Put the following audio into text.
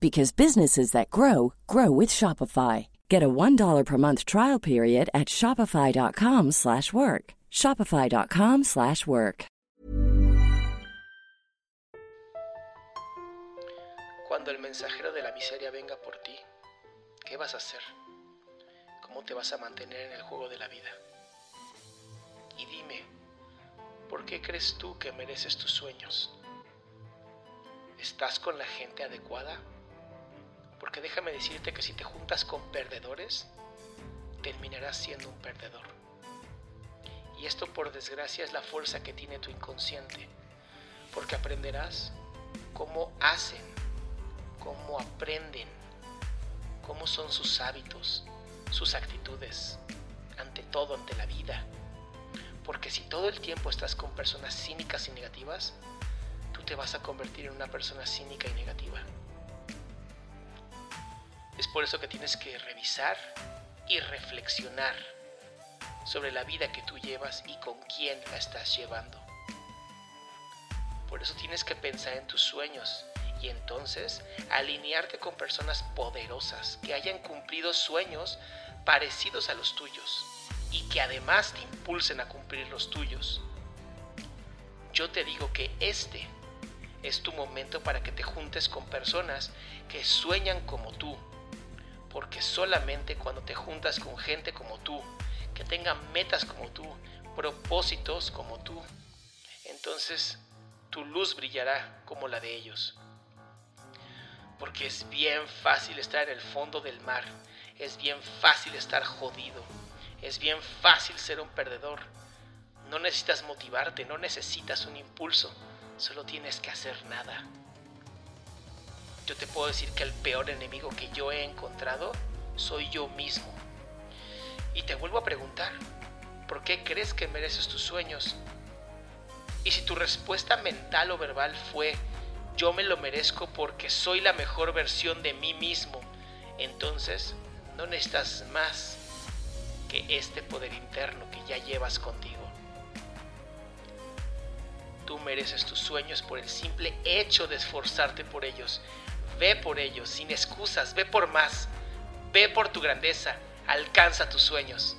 because businesses that grow grow with Shopify. Get a $1 per month trial period at shopify.com/work. shopify.com/work. Cuando el mensajero de la miseria venga por ti, ¿qué vas a hacer? ¿Cómo te vas a mantener en el juego de la vida? Y dime, ¿por qué crees tú que mereces tus sueños? ¿Estás con la gente adecuada? Porque déjame decirte que si te juntas con perdedores, terminarás siendo un perdedor. Y esto por desgracia es la fuerza que tiene tu inconsciente, porque aprenderás cómo hacen, cómo aprenden, cómo son sus hábitos, sus actitudes, ante todo, ante la vida. Porque si todo el tiempo estás con personas cínicas y negativas, tú te vas a convertir en una persona cínica y negativa. Es por eso que tienes que revisar y reflexionar sobre la vida que tú llevas y con quién la estás llevando. Por eso tienes que pensar en tus sueños y entonces alinearte con personas poderosas que hayan cumplido sueños parecidos a los tuyos y que además te impulsen a cumplir los tuyos. Yo te digo que este es tu momento para que te juntes con personas que sueñan como tú porque solamente cuando te juntas con gente como tú, que tenga metas como tú, propósitos como tú, entonces tu luz brillará como la de ellos. Porque es bien fácil estar en el fondo del mar, es bien fácil estar jodido, es bien fácil ser un perdedor. No necesitas motivarte, no necesitas un impulso, solo tienes que hacer nada yo te puedo decir que el peor enemigo que yo he encontrado soy yo mismo. Y te vuelvo a preguntar, ¿por qué crees que mereces tus sueños? Y si tu respuesta mental o verbal fue, yo me lo merezco porque soy la mejor versión de mí mismo, entonces no necesitas más que este poder interno que ya llevas contigo. Tú mereces tus sueños por el simple hecho de esforzarte por ellos, Ve por ellos, sin excusas, ve por más. Ve por tu grandeza, alcanza tus sueños.